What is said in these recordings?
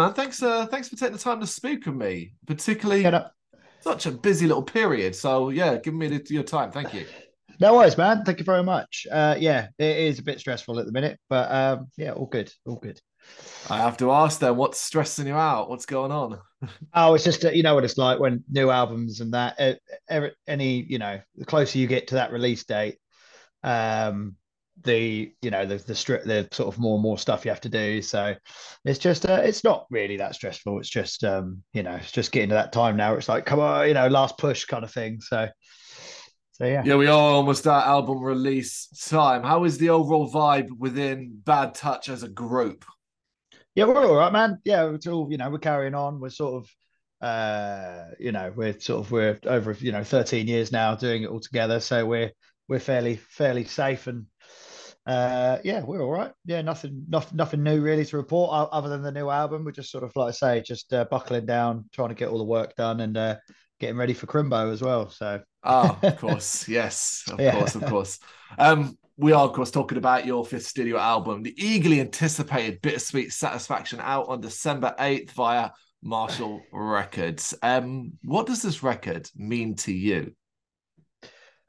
man, thanks uh, thanks for taking the time to speak with me, particularly such a busy little period. So yeah, give me the, your time. Thank you. no worries, man. Thank you very much. Uh, yeah, it is a bit stressful at the minute, but um, yeah, all good, all good. I have to ask then, what's stressing you out? What's going on? Oh, it's just you know what it's like when new albums and that. Uh, every, any you know, the closer you get to that release date, um, the you know the the strip the sort of more and more stuff you have to do. So it's just uh, it's not really that stressful. It's just um, you know, it's just getting to that time now. It's like come on, you know, last push kind of thing. So so yeah. Yeah, we are almost at album release time. How is the overall vibe within Bad Touch as a group? Yeah, we're all right, man. Yeah, it's all you know. We're carrying on. We're sort of, uh, you know, we're sort of we're over you know 13 years now doing it all together. So we're we're fairly fairly safe and uh, yeah, we're all right. Yeah, nothing nothing nothing new really to report other than the new album. We're just sort of like I say, just uh, buckling down, trying to get all the work done and uh, getting ready for Crimbo as well. So Oh, of course. Yes, of Yeah. course, of course. Um, we are, of course, talking about your fifth studio album, the eagerly anticipated Bittersweet Satisfaction, out on December 8th via Marshall Records. Um, what does this record mean to you?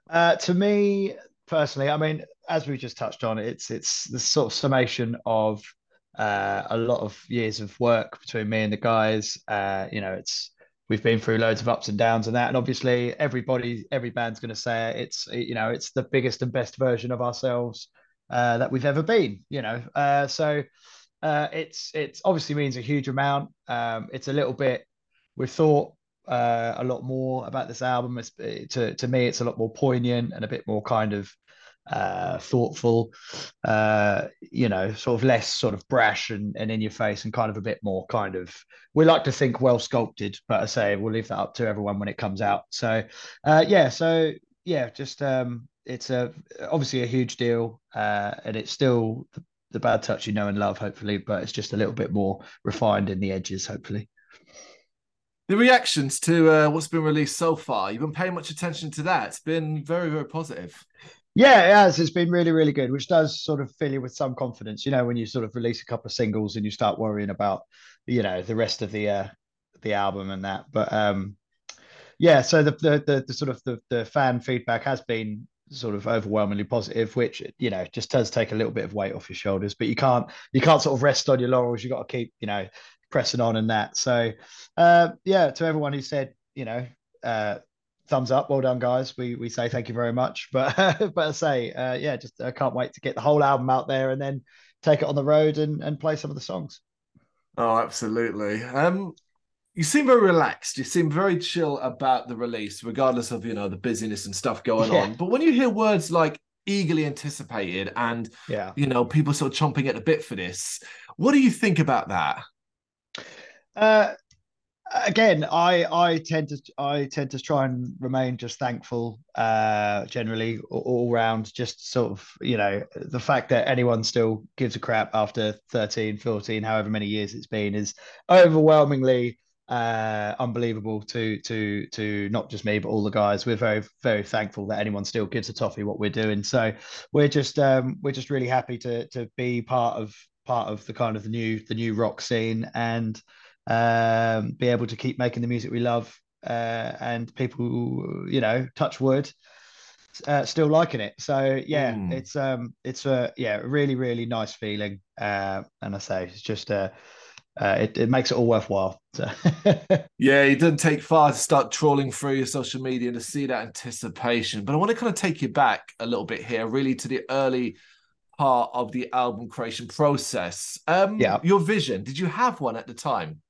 Uh, to me personally, I mean, as we just touched on, it's it's the sort of summation of uh, a lot of years of work between me and the guys. Uh, you know, it's we've been through loads of ups and downs and that, and obviously everybody, every band's going to say it. it's you know it's the biggest and best version of ourselves uh, that we've ever been. You know, uh, so uh, it's it's obviously means a huge amount. Um, it's a little bit. we've thought uh, a lot more about this album. It's, to to me, it's a lot more poignant and a bit more kind of uh, thoughtful. Uh, you know, sort of less sort of brash and, and in your face, and kind of a bit more kind of. We like to think well sculpted, but I say we'll leave that up to everyone when it comes out. So, uh, yeah, so yeah, just um, it's a obviously a huge deal, uh, and it's still the, the bad touch you know and love, hopefully, but it's just a little bit more refined in the edges, hopefully. The reactions to uh, what's been released so far, you've been paying much attention to that. It's been very, very positive. Yeah, it has. It's been really, really good, which does sort of fill you with some confidence. You know, when you sort of release a couple of singles and you start worrying about, you know, the rest of the uh the album and that. But um yeah, so the the the, the sort of the, the fan feedback has been sort of overwhelmingly positive, which you know just does take a little bit of weight off your shoulders. But you can't you can't sort of rest on your laurels. You got to keep you know pressing on and that. So uh yeah, to everyone who said you know uh thumbs up, well done guys. We we say thank you very much. But but I say uh yeah, just I can't wait to get the whole album out there and then take it on the road and and play some of the songs. Oh, absolutely. Um, you seem very relaxed. You seem very chill about the release, regardless of you know the busyness and stuff going Yeah. on. But when you hear words like eagerly anticipated and Yeah. you know people sort of chomping at the bit for this, what do you think about that? Uh, again, I I tend to I tend to try and remain just thankful. Uh, generally all, all round, just sort of you know the fact that anyone still gives a crap after 13, 14, however many years it's been is overwhelmingly uh unbelievable to to to not just me but all the guys we're very very thankful that anyone still gives a toffee what we're doing so we're just um we're just really happy to to be part of part of the kind of the new the new rock scene and um, be able to keep making the music we love, uh, and people, you know, touch wood, uh, still liking it. So yeah, Mm. it's um, it's a yeah, really really nice feeling. Uh, and I say it's just uh, uh it, it makes it all worthwhile. So Yeah, it doesn't take far to start trawling through your social media and to see that anticipation. But I want to kind of take you back a little bit here, really to the early part of the album creation process. Um, Yeah. your vision. Did you have one at the time?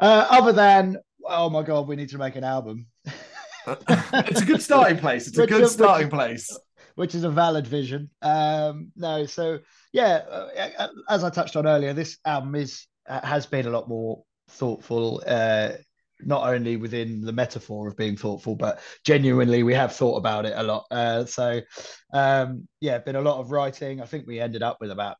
Uh, other than oh my god, we need to make an album. it's a good starting place. It's a Which- good which- starting place. which is a valid vision. Um, no, so yeah, uh, as I touched on earlier, this album is uh, has been a lot more thoughtful. Uh, not only within the metaphor of being thoughtful, but genuinely we have thought about it a lot. Uh, so um, yeah, been a lot of writing. I think we ended up with about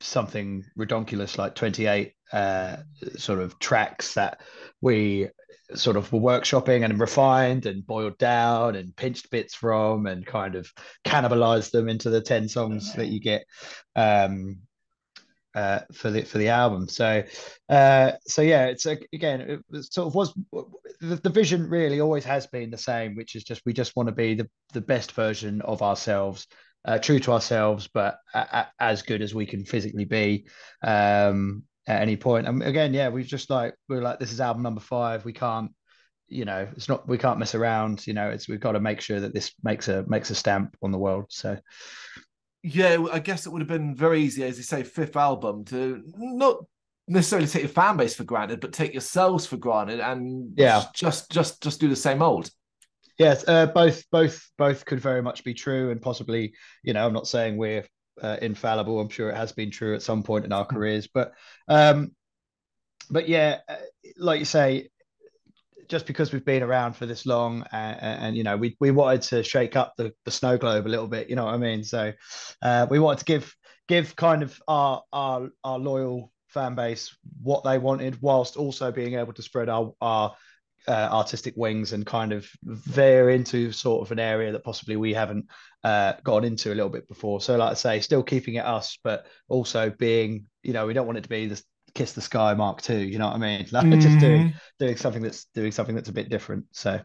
something redonkulous like 28 uh, sort of tracks that we sort of were workshopping and refined and boiled down and pinched bits from and kind of cannibalized them into the 10 songs that you get um uh, for the for the album. So, uh, so yeah, it's a, again, it sort of was the, the vision really always has been the same, which is just we just want to be the the best version of ourselves. Uh, true to ourselves, but a, a, as good as we can physically be um, at any point. And again, yeah, we've just like we're like this is album number five. We can't you know it's not we can't mess around you know it's we've got to make sure that this makes a makes a stamp on the world so yeah i guess it would have been very easy as you say fifth album to not necessarily take your fan base for granted but take yourselves for granted and yeah just just just do the same old yes uh, both both both could very much be true and possibly you know i'm not saying we're uh, infallible. I'm sure it has been true at some point in our careers. But um but yeah uh, like you say just because we've been around for this long and, and, you know we, we wanted to shake up the, the snow globe a little bit you know what i mean? So uh, we wanted to give give kind of our our our loyal fan base what they wanted whilst also being able to spread our our uh, artistic wings and kind of veer into sort of an area that possibly we haven't uh, gone into a little bit before. So, like I say, still keeping it us, but also being, you know, we don't want it to be this kiss the sky mark two you know what i mean like mm-hmm. just doing doing something that's doing something that's a bit different so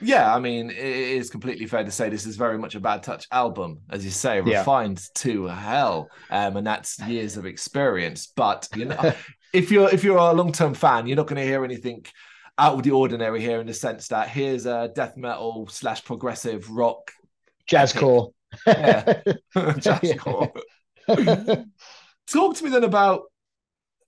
yeah i mean it is completely fair to say this is very much a bad touch album as you say refined yeah. to hell um, and that's years of experience but you know if you're if you're a long-term fan you're not going to hear anything out of the ordinary here in the sense that here's a death metal slash progressive rock jazzcore yeah jazzcore talk to me then about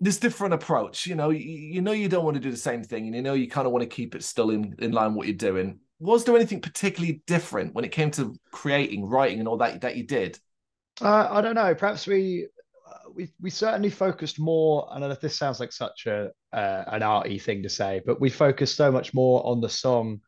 this different approach. You know, you, you, know you don't want to do the same thing, and you know you kind of want to keep it still in in line with what you're doing. Was there anything particularly different when it came to creating, writing, and all that that you did? Uh, I don't know. Perhaps we we we certainly focused more. I know this sounds like such a uh, an arty thing to say, but we focused so much more on the song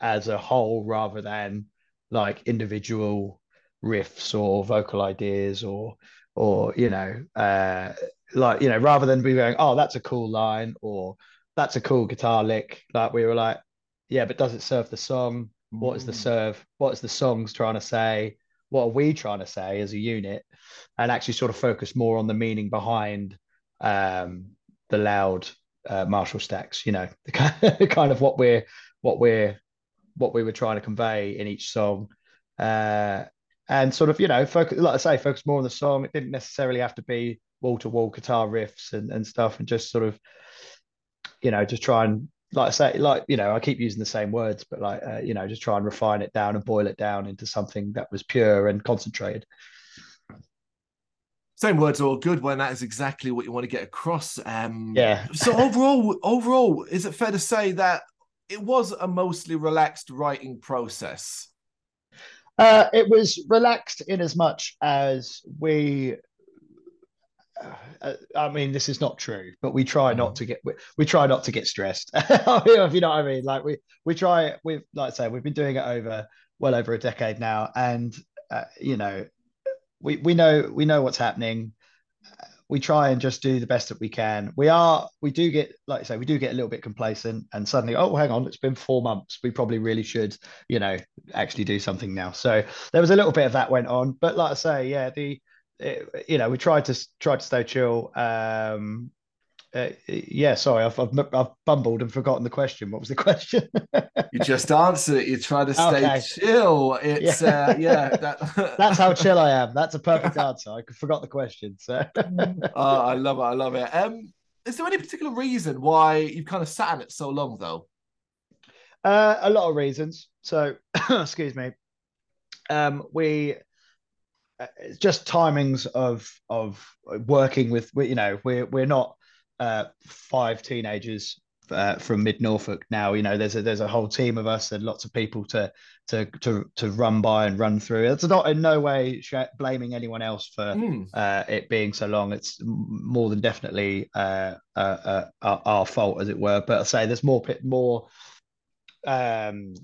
as a whole rather than like individual riffs or vocal ideas or or you know uh like you know rather than be going oh that's a cool line or that's a cool guitar lick like we were like yeah but does it serve the song what is the mm. serve what is the songs trying to say what are we trying to say as a unit and actually sort of focus more on the meaning behind um the loud uh, marshall stacks you know the kind of what we're what we're what we were trying to convey in each song. Uh and sort of you know focus like i say focus more on the song. It didn't necessarily have to be wall to wall guitar riffs and, and stuff and just sort of you know just try and like I say like you know I keep using the same words but like uh, you know just try and refine it down and boil it down into something that was pure and concentrated. Same words are all good when that is exactly what you want to get across um yeah. so overall overall is it fair to say that it was a mostly relaxed writing process? Uh, it was relaxed in as much as we I mean, this is not true, but we try not mm. to get we, we try not to get stressed. if you know what I mean, like we we try we like I say we've been doing it over well over a decade now, and uh, you know we we know we know what's happening. We try and just do the best that we can. We are we do get like I say we do get a little bit complacent, and suddenly oh hang on, it's been four months. We probably really should you know actually do something now. So there was a little bit of that went on, but like I say, yeah the it, you know, we tried to try to stay chill. Um, uh, yeah, sorry, I've, I've, I've bumbled and forgotten the question. What was the question? you just answered it. You try to stay okay. chill. It's yeah, uh, yeah that... that's how chill I am. That's a perfect answer. I forgot the question. So, oh, I love it. I love it. Um, is there any particular reason why you've kind of sat on it so long, though? Uh, a lot of reasons. So, excuse me. Um, we it's just timings of of working with you know we're we're not uh, five teenagers uh, from mid Norfolk now. You know, there's a there's a whole team of us and lots of people to to to to run by and run through. It's not in no way blaming anyone else for mm. uh, it being so long. It's more than definitely uh, uh, uh our fault, as it were. But I say there's more more um,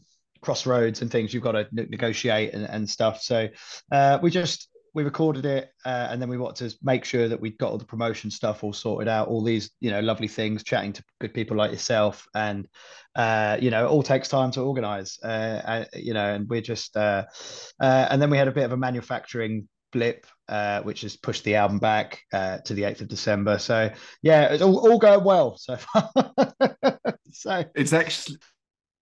crossroads and things you've got to negotiate and, and stuff. So uh, we just we recorded it uh, and then we wanted to make sure that we'd got all the promotion stuff all sorted out all these you know lovely things chatting to good people like yourself and uh, you know it all takes time to organize uh, you know and we're just uh, uh, and then we had a bit of a manufacturing blip, uh, which has pushed the album back uh, to the 8th of December. So yeah, it's all, all going well so far. so it's actually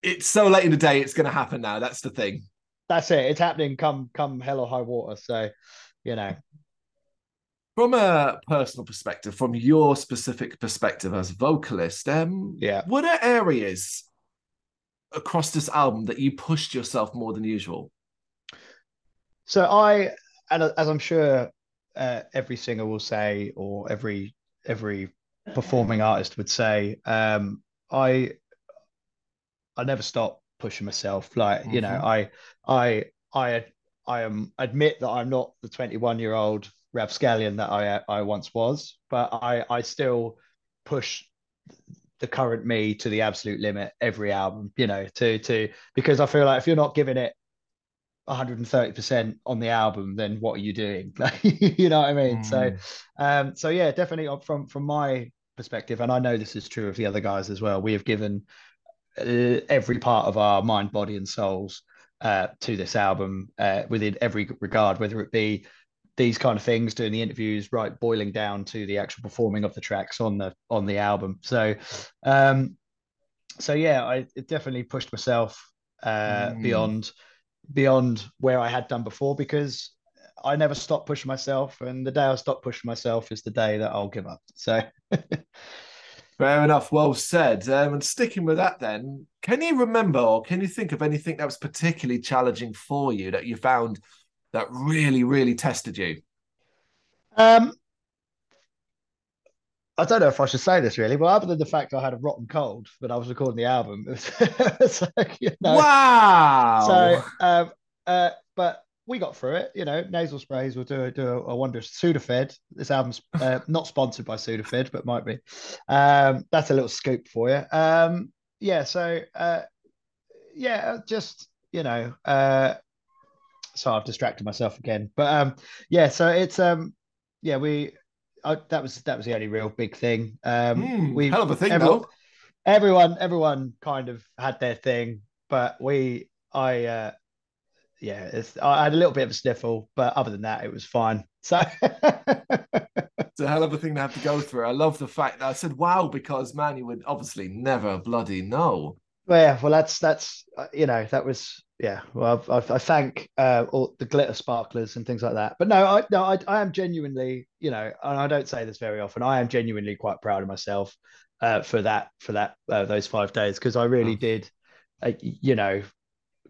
it's so late in the day, it's going to happen now. That's the thing. That's it. It's happening. Come come hell or high water. So you know. From a personal perspective, from your specific perspective as a vocalist, um, yeah, what are areas across this album that you pushed yourself more than usual? So I, and as I'm sure uh, every singer will say, or every every performing artist would say, um, I I never stop pushing myself. Like mm-hmm. you know, mm-hmm. I I I I am admit that I'm not the 21 year old rapscallion that I I once was, but I I still push the current me to the absolute limit every album. You know, to to because I feel like if you're not giving it 130% on the album, then what are you doing? you know what I mean? Mm. So, um, so yeah, definitely from from my perspective, and I know this is true of the other guys as well. We have given uh, every part of our mind, body, and souls uh, to this album uh, within every regard, whether it be these kind of things, doing the interviews, right, boiling down to the actual performing of the tracks on the on the album. So, um, so yeah, I definitely pushed myself uh, mm. beyond beyond where I had done before because I never stop pushing myself, and the day I stop pushing myself is the day that I'll give up. So. Fair enough. Well said. Um, and sticking with that, then, can you remember or can you think of anything that was particularly challenging for you that you found that really, really tested you? Um, I don't know if I should say this really, but other than the fact I had a rotten cold when I was recording the album, so, you know, wow. So, um, uh, but we got through it. You know, nasal sprays will do a do a, a wonder. Sudafed. This album's uh, not sponsored by Sudafed, but might be. Um, that's a little scoop for you. Um, yeah. So, uh, yeah, just you know, uh, so I've distracted myself again, but um, yeah. So it's um, yeah, we I, that was that was the only real big thing. Um, mm, we hell of a thing everyone, though. Everyone, everyone kind of had their thing, but we, I, uh, yeah, it's, I had a little bit of a sniffle, but other than that, it was fine. So it's a hell of a thing to have to go through. I love the fact that I said wow because man, you would obviously never bloody know. Well, yeah, well, that's that's uh, you know that was yeah, well, I, I thank uh, all the glitter sparklers and things like that. But no, I no, I, I am genuinely, you know, and I don't say this very often. I am genuinely quite proud of myself uh, for that for that uh, those five days because I really mm. did, uh, you know,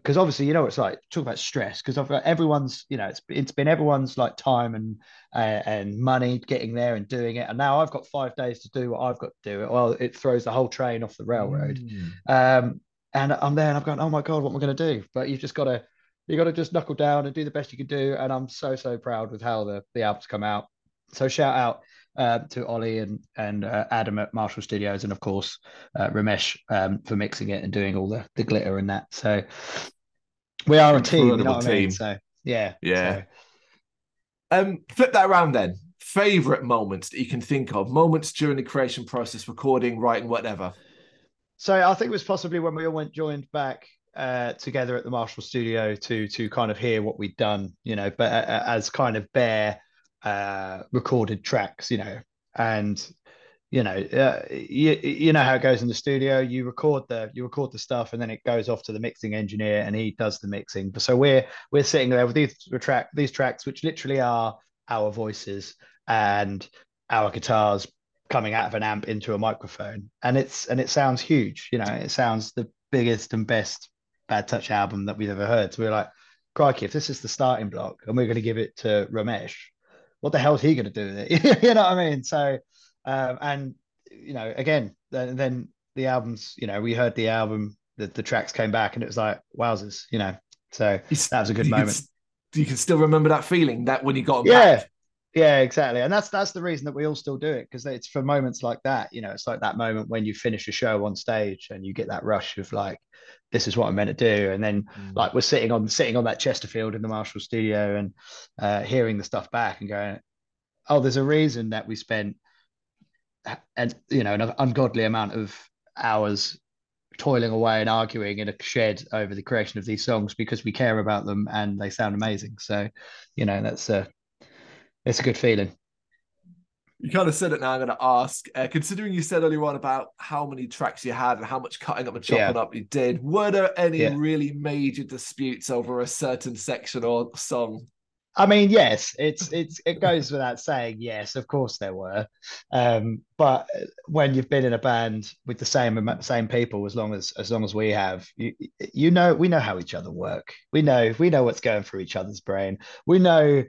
because obviously you know it's like talk about stress because I've got everyone's you know it's it's been everyone's like time and uh, and money getting there and doing it and now I've got five days to do what I've got to do. Well, it throws the whole train off the railroad. Mm. Um, and I'm there and I'm going, oh my God, what am I going to do? But you've just got to, you got to just knuckle down and do the best you can do. And I'm so, so proud with how the, the album's come out. So shout out uh, to Ollie and and uh, Adam at Marshall Studios, and of course uh, Ramesh um, for mixing it and doing all the the glitter and that. So we are a team, you know what team. I mean? So yeah, yeah. So. Um, flip that around then. Favorite moments that you can think of, moments during the creation process, recording, writing, whatever. So I think it was possibly when we all went joined back uh, together at the Marshall Studio to to kind of hear what we'd done, you know, but uh, uh, as kind of bare uh, recorded tracks, you know, and you know, uh, you you know how it goes in the studio. You record the you record the stuff, and then it goes off to the mixing engineer, and he does the mixing. So we're we're sitting there with these track these tracks, which literally are our voices and our guitars coming out of an amp into a microphone and it's and it sounds huge you know it sounds the biggest and best bad touch album that we've ever heard so we're like crikey if this is the starting block and we're going to give it to ramesh what the hell is he going to do with it you know what i mean so um, and you know again then, then the albums you know we heard the album the, the tracks came back and it was like wowzers you know so that was a good moment you can still remember that feeling that when you got yeah back. Yeah, exactly, and that's that's the reason that we all still do it because it's for moments like that. You know, it's like that moment when you finish a show on stage and you get that rush of like, this is what I'm meant to do, and then mm. like we're sitting on sitting on that Chesterfield in the Marshall studio and uh, hearing the stuff back and going, oh, there's a reason that we spent and you know an ungodly amount of hours toiling away and arguing in a shed over the creation of these songs because we care about them and they sound amazing. So, you know, that's uh it's a good feeling. You kind of said it now. I'm going to ask, uh, considering you said earlier on about how many tracks you had and how much cutting up and chopping yeah. up you did, were there any yeah. really major disputes over a certain section or song? I mean, yes, it's it's it goes without saying. Yes, of course there were, um, but when you've been in a band with the same same people as long as as long as we have, you you know we know how each other work. We know we know what's going through each other's brain. We know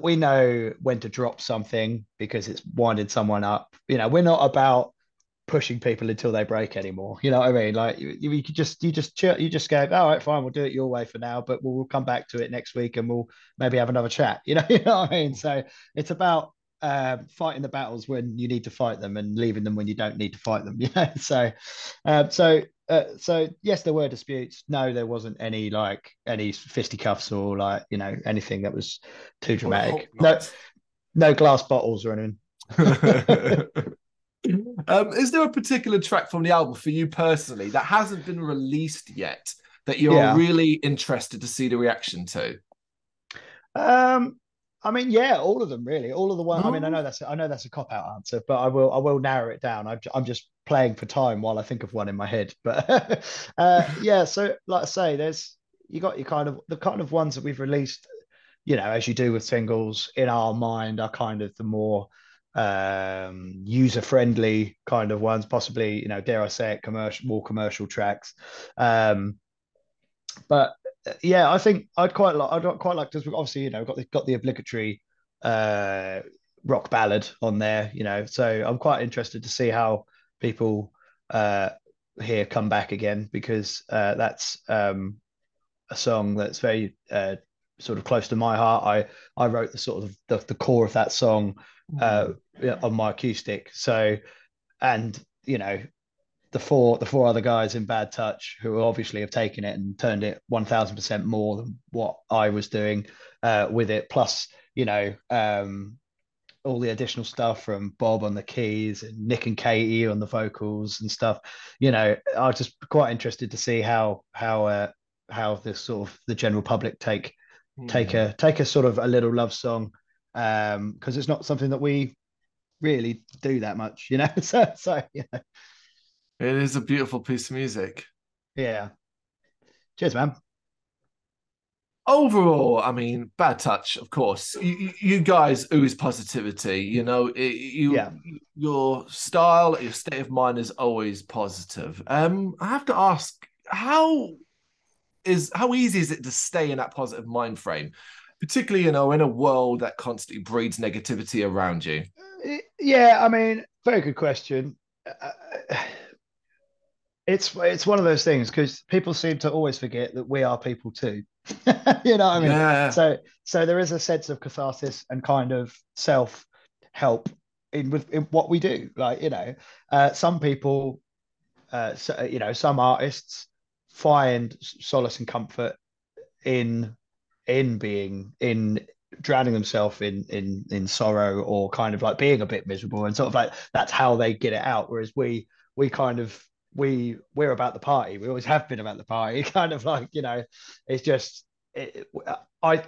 we know when to drop something because it's winding someone up. You know, we're not about pushing people until they break anymore. You know what I mean? Like you, you just you just you just go, all right, fine, we'll do it your way for now, but we'll, we'll come back to it next week and we'll maybe have another chat. You know, you know what I mean? So it's about uh, fighting the battles when you need to fight them and leaving them when you don't need to fight them. You know, so uh, so uh, so yes, there were disputes. No, there wasn't any like any fisticuffs or like you know anything that was too dramatic. No, no glass bottles or anything. um, is there a particular track from the album for you personally that hasn't been released yet that you're yeah. really interested to see the reaction to? Um, I mean, yeah, all of them really. All of the ones. Oh. I mean, I know that's I know that's a cop out answer, but I will I will narrow it down. I, am just playing for time while I think of one in my head. But uh, yeah, so like I say, there's you got your kind of the kind of ones that we've released. You know, as you do with singles, in our mind are kind of the more um, user friendly kind of ones, possibly, you know, dare I say it, commercial, more commercial tracks. Um, but yeah, I think I'd quite like, I'd quite like to, obviously, you know, got the, got the obligatory uh, rock ballad on there, you know, so I'm quite interested to see how people uh, here come back again because uh, that's um, a song that's very uh, sort of close to my heart. I I wrote the sort of the, the core of that song uh, on my acoustic. So, and you know, the four the four other guys in Bad Touch who obviously have taken it and turned it one thousand percent more than what I was doing uh, with it. Plus, you know, um, all the additional stuff from Bob on the keys and Nick and Katie on the vocals and stuff. You know, I was just quite interested to see how how uh, how this sort of the general public take mm. take hmm. a take a sort of a little love song because um, it's not something that we really do that much, you know. so, so yeah, it is a beautiful piece of music. Yeah. Cheers, man. Overall, I mean, bad touch, of course. You, you guys ooze positivity. You know, it, you, yeah. your style, your state of mind is always positive. Um, I have to ask, how is how easy is it to stay in that positive mind frame? Particularly you know in a world that constantly breeds negativity around you? Yeah, I mean, very good question. Uh, it's it's one of those things because people seem to always forget that we are people too. you know what I mean? Yeah. So so there is a sense of catharsis and kind of self help in with in what we do. Like you know, uh, some people, uh, so, you know, some artists find solace and comfort in in being in drowning themselves in in in sorrow or kind of like being a bit miserable and sort of like that's how they get it out whereas we we kind of we we're about the party we always have been about the party kind of like you know it's just it, i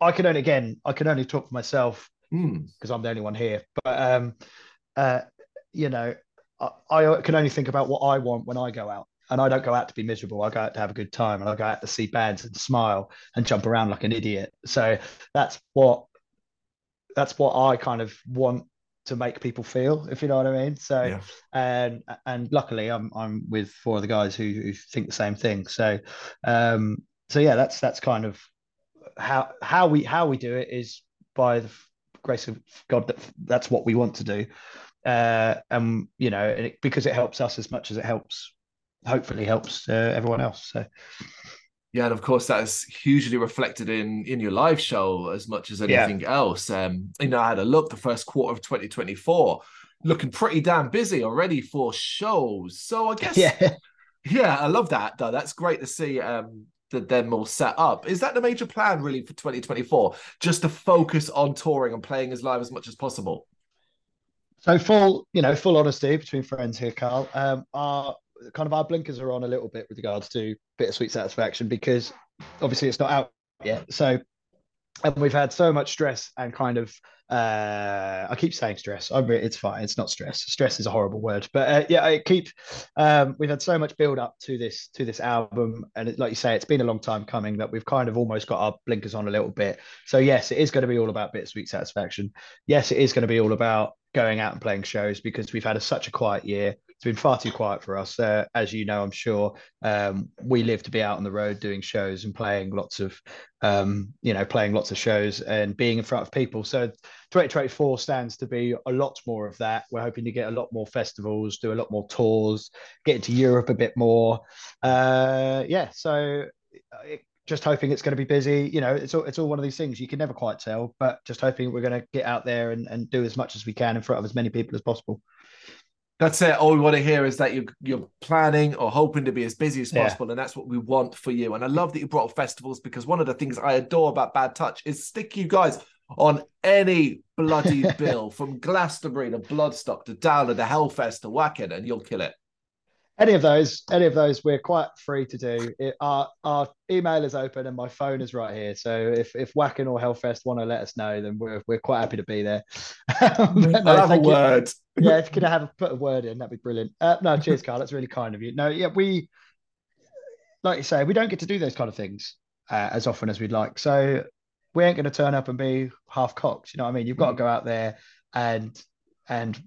i can only again i can only talk for myself because hmm. mm. i'm the only one here but um uh you know I, I can only think about what i want when i go out and I don't go out to be miserable. I go out to have a good time, and I go out to see bands and smile and jump around like an idiot. So that's what that's what I kind of want to make people feel, if you know what I mean. So, yeah. and and luckily, I'm I'm with four of the guys who, who think the same thing. So, um, so yeah, that's that's kind of how how we how we do it is by the grace of God that that's what we want to do. Uh, and you know, it, because it helps us as much as it helps hopefully helps uh, everyone else. So. Yeah, and of course that is hugely reflected in in your live show as much as anything yeah. else. Um, you know, I had a look the first quarter of 2024, looking pretty damn busy already for shows. So I guess, yeah, yeah, I love that. Though that's great to see. Um, that them all set up. Is that the major plan really for 2024? Just to focus on touring and playing as live as much as possible. So full, you know, full honesty between friends here, Carl. Um, our kind of our blinkers are on a little bit with regards to bittersweet satisfaction because obviously it's not out yet. So and we've had so much stress and kind of uh, I keep saying stress. I'm, it's fine. It's not stress. Stress is a horrible word, but uh, yeah, I keep. Um, we've had so much build up to this to this album, and it, like you say, it's been a long time coming. That we've kind of almost got our blinkers on a little bit. So yes, it is going to be all about bittersweet satisfaction. Yes, it is going to be all about going out and playing shows because we've had a, such a quiet year. Been far too quiet for us. Uh, as you know, I'm sure um, we live to be out on the road doing shows and playing lots of, um, you know, playing lots of shows and being in front of people. So 2024 stands to be a lot more of that. We're hoping to get a lot more festivals, do a lot more tours, get into Europe a bit more. Uh, yeah, so it, just hoping it's going to be busy. You know, it's all it's all one of these things you can never quite tell, but just hoping we're going to get out there and, and do as much as we can in front of as many people as possible. That's it. All we want to hear is that you're you're planning or hoping to be as busy as possible, yeah. and that's what we want for you. And I love that you brought up festivals because one of the things I adore about Bad Touch is stick you guys on any bloody bill from Glastonbury to Bloodstock to Download to Hellfest to Wacken, and you'll kill it any of those, any of those, we're quite free to do. It, our our email is open and my phone is right here. So if if Wacken or Hellfest want to let us know, then we're we're quite happy to be there. no, have a word. yeah, if you could have put a word in, that'd be brilliant. Uh, no, cheers, Carl. That's really kind of you. No, yeah, we like you say, we don't get to do those kind of things uh, as often as we'd like. So we ain't going to turn up and be half cocked. You know what I mean? You've got to go out there and and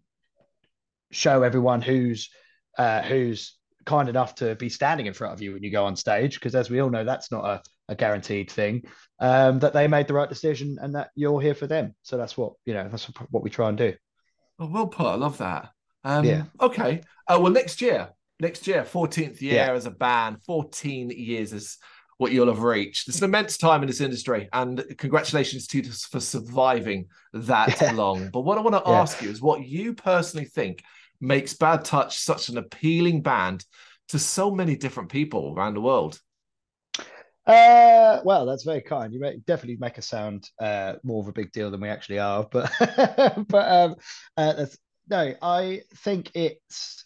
show everyone who's uh, who's kind enough to be standing in front of you when you go on stage, because as we all know, that's not a, a guaranteed thing. Um, that they made the right decision and that you're here for them. So that's what you know. That's what we try and do. Oh, well put. I love that. Um, yeah. Okay. Uh, well, next year, next year, 14th year yeah. as a band, 14 years is what you'll have reached. It's an immense time in this industry, and congratulations to you for surviving that yeah. long. But what I want to yeah. ask you is what you personally think makes Bad Touch such an appealing band to so many different people around the world? Uh, well, that's very kind. You make, definitely make us sound uh, more of a big deal than we actually are. But but um, uh, no, I think it's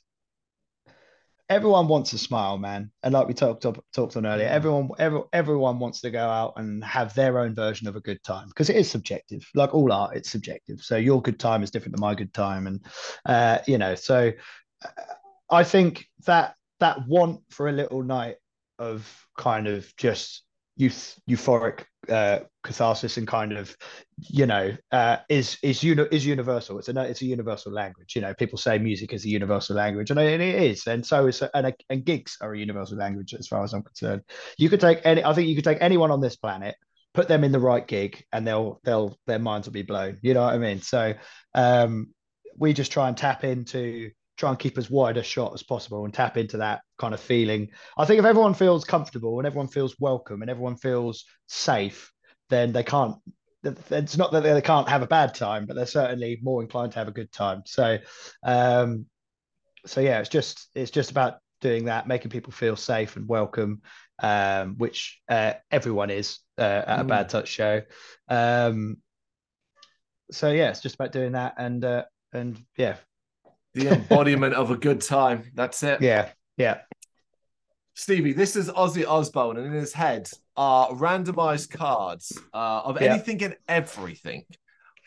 everyone wants a smile, man. And like we talked talked on earlier, everyone every, everyone wants to go out and have their own version of a good time because it is subjective. Like all art, it's subjective. So your good time is different than my good time, and uh, you know. So uh, I think that that want for a little night of kind of just youth euphoric uh, catharsis and kind of you know uh, is is uni- is universal. It's a it's a universal language. You know, people say music is a universal language, and it is, and so is and, and gigs are a universal language as far as I'm concerned. You could take any. I think you could take anyone on this planet, put them in the right gig, and they'll they'll their minds will be blown. You know what I mean? So um, we just try and tap into try and keep as wide a shot as possible and tap into that kind of feeling. I think if everyone feels comfortable and everyone feels welcome and everyone feels safe, then they can't. It's not that they can't have a bad time, but they're certainly more inclined to have a good time. So, um, so yeah, it's just it's just about doing that, making people feel safe and welcome, um, which uh, everyone is uh, at a mm. bad touch show. Um, so yeah, it's just about doing that and uh, and yeah, the embodiment of a good time. That's it. Yeah, yeah. Stevie, this is Ozzy Osbourne, and in his head are randomized cards uh, of yeah. anything and everything.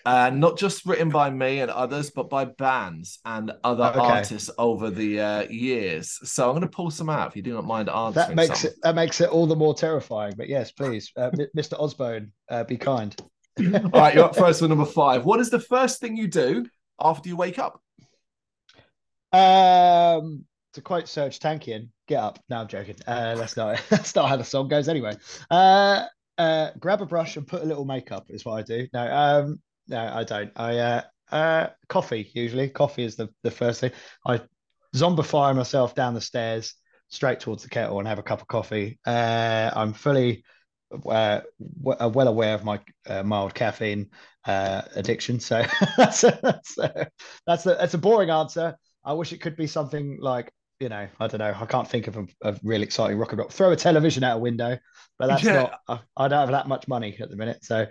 Uh, not just written by me and others, but by bands and other okay. artists over the uh, years. So I'm going to pull some out if you do not mind answering. That makes some. it that makes it all the more terrifying. But yes, please, uh, Mr. Osbourne, uh, be kind. all right, you're up first for number five. What is the first thing you do after you wake up? Um, to quote Serj Tankian, get up. No, I'm joking. Uh, that's not that's not how the song goes anyway. Uh, uh, grab a brush and put a little makeup is what I do. No, um, no, I don't. I uh, uh, coffee usually. Coffee is the the first thing. I zombify myself down the stairs straight towards the kettle and have a cup of coffee. Uh, I'm fully uh, uh well aware of my uh, mild caffeine uh, addiction, so that's a, that's a, that's a, that's a boring answer. I wish it could be something like you know, I don't know. I can't think of a, a really exciting rocket rock. Throw a television out a window, but that's yeah. not. I, I, don't have that much money at the minute, so.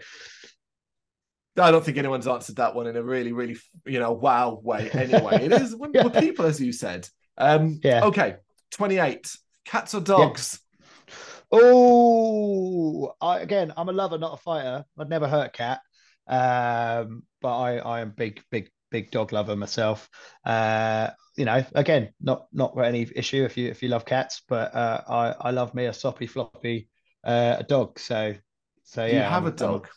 I don't think anyone's answered that one in a really, really, you know, wow way. Anyway, it is yeah. people, as you said. Um, yeah. Okay, twenty-eight. Cats or dogs? Yeah. Oh, I, again, I'm a lover, not a fighter. I'd never hurt a cat, um, but I, I am big, big, big dog lover myself. Uh, you know, again, not not any issue if you if you love cats, but uh, I I love me a soppy floppy uh, a dog. So so yeah, you have I'm, a dog?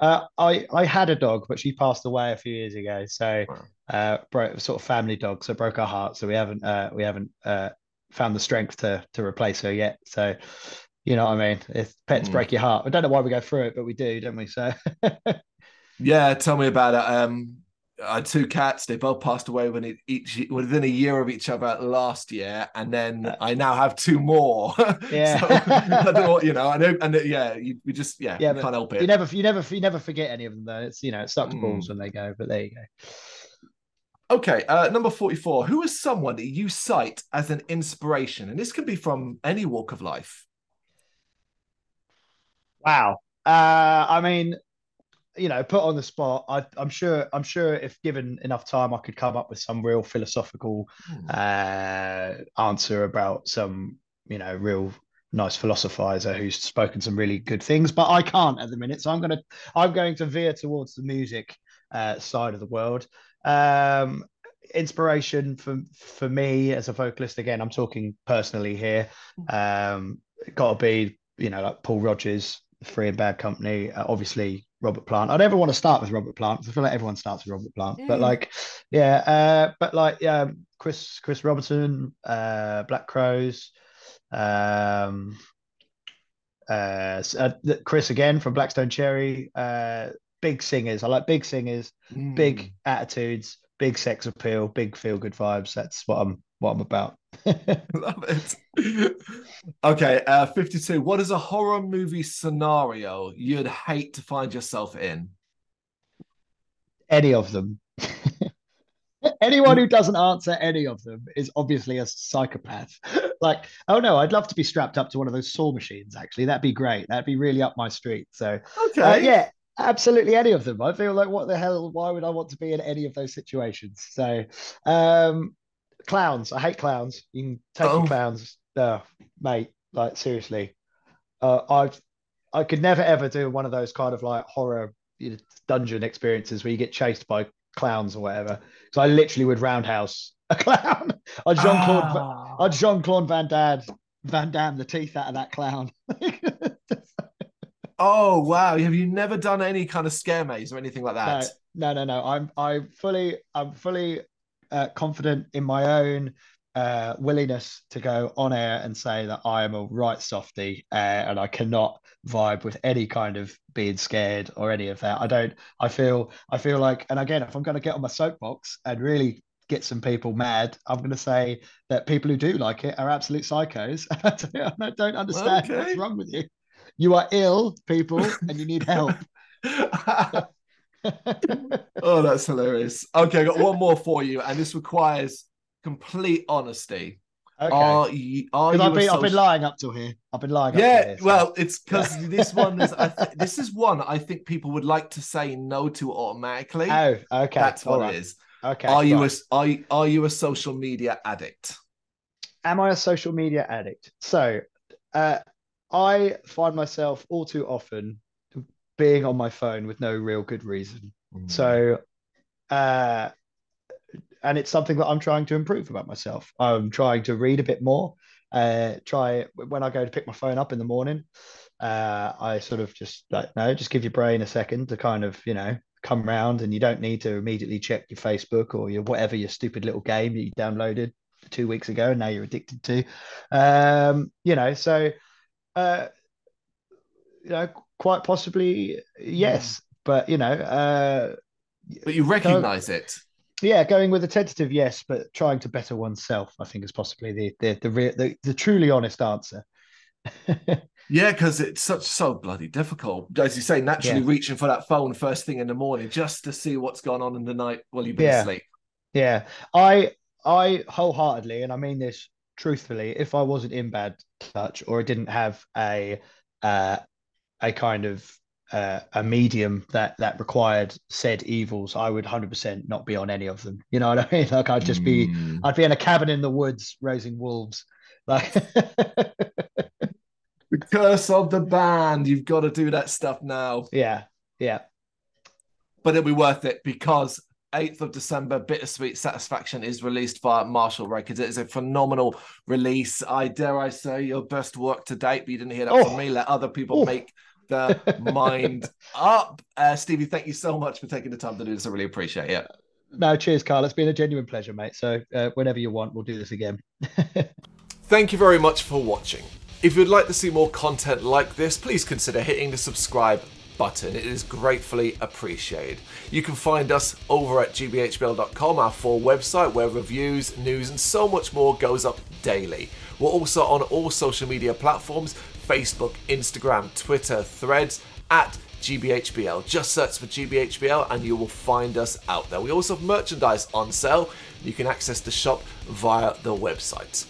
Uh, I I had a dog, but she passed away a few years ago. So uh, broke sort of family dog, so broke our heart. So we haven't uh, we haven't uh, found the strength to to replace her yet. So you know what I mean? If pets mm. break your heart, I don't know why we go through it, but we do, don't we? So yeah, tell me about it. Um, I had two cats. They both passed away when it, each within a year of each other last year, and then uh, I now have two more. Yeah, so, I don't, you know, I know, and yeah, you, we just yeah, yeah can't help it. You never, you never, you never forget any of them though. It's you know, it's stuck to balls mm. when they go, but there you go. Okay, uh, number 44. Who is someone that you cite as an inspiration? And this can be from any walk of life. Wow. Uh, I mean, you know, put on the spot, I, am sure. I'm sure if given enough time, I could come up with some real philosophical mm. uh, answer about some, you know, real nice philosophizer who's spoken some really good things. But I can't at the minute, so I'm gonna I'm going to veer towards the music uh, side of the world. Um, inspiration for for me as a vocalist. Again, I'm talking personally here. Hmm. Um, got to be you know like Paul Rodgers, Free and Bad Company. Uh, obviously, Robert Plant. I never want to start with Robert Plant because I feel like everyone starts with Robert Plant. Mm. But like, yeah, uh, but like, yeah, Chris Chris Robinson, uh, Black Crowes, um, uh, uh, Chris again from Black Stone Cherry. Uh, big singers. I like big singers, mm. big attitudes, big sex appeal, big feel good vibes. That's what I'm what I'm about. Love it. okay, uh, 52. What is a horror movie scenario you'd hate to find yourself in? Any of them. Anyone who doesn't answer any of them is obviously a psychopath. like, oh no, I'd love to be strapped up to one of those saw machines. Actually, that'd be great. That'd be really up my street. So, okay, uh, yeah, absolutely any of them. I feel like, what the hell? Why would I want to be in any of those situations? So, um, clowns. I hate clowns. You can take oh. clowns. No, mate. Like seriously, uh, I've I could never ever do one of those kind of like horror you know, dungeon experiences where you get chased by clowns or whatever. So I literally would roundhouse a clown. I'd Jean Claude. Ah. I'd Jean Claude Van Damme. Van Damme the teeth out of that clown. oh wow! Have you never done any kind of scare maze or anything like that? No, no, no. no. I'm I fully I'm fully uh, confident in my own uh, willingness to go on air and say that I am a right softy uh, and I cannot vibe with any kind of being scared or any of that. I don't. I feel. I feel like, and again, if I'm going to get on my soapbox and really get some people mad, I'm going to say that people who do like it are absolute psychos. I don't understand okay. what's wrong with you. You are ill, people, and you need help. oh, that's hilarious. Okay, I got one more for you, and this requires complete honesty. Okay. Are you? Are you I've been, social... I've been lying up till here. I've been lying. Yeah, here, so. well, it's because this one is. Th- this is one I think people would like to say no to automatically. Oh, okay. That's what right. it is. Okay. Are you right. a are you, are you a social media addict? Am I a social media addict? So, uh, I find myself all too often being on my phone with no real good reason. Mm. So, uh, and it's something that I'm trying to improve about myself. I'm trying to read a bit more. Uh, try when I go to pick my phone up in the morning. Uh, I sort of just like no, just give your brain a second to kind of you know come round, and you don't need to immediately check your Facebook or your whatever your stupid little game that you downloaded two weeks ago and now you're addicted to. Um, you know, so uh, you know, quite possibly yes, mm. but you know, uh, but you recognise it. Yeah, going with a tentative yes, but trying to better oneself, I think, is possibly the the the the, the truly honest answer. yeah, because it's such so bloody difficult, as you say. Naturally, yeah. reaching for that phone first thing in the morning just to see what's going on in the night while you've been yeah. asleep. Yeah, I I wholeheartedly, and I mean this truthfully, if I wasn't in bad touch or I didn't have a uh, a kind of uh, a medium that that required said evils, I would hundred percent not be on any of them. You know what I mean? Like I'd just be, mm. I'd be in a cabin in the woods raising wolves. Like, the curse of the band. You've got to do that stuff now. Yeah, yeah. But it'll be worth it because 8th of December, Bittersweet Satisfaction is released via Marshall Records. It is a phenomenal release. I dare I say your best work to date, but you didn't hear that oh. from me. Let other people oh. make the mind up. Uh, Stevie, thank you so much for taking the time to do this. I really appreciate it. No, cheers, Carl. It's been a genuine pleasure, mate. So uh, whenever you want, we'll do this again. thank you very much for watching. If you'd like to see more content like this, please consider hitting the subscribe button. It is gratefully appreciated. You can find us over at gbhbl.com, our full website where reviews, news, and so much more goes up daily. We're also on all social media platforms Facebook, Instagram, Twitter, Threads, at GBHBL. Just search for GBHBL and you will find us out there. We also have merchandise on sale. You can access the shop via the website.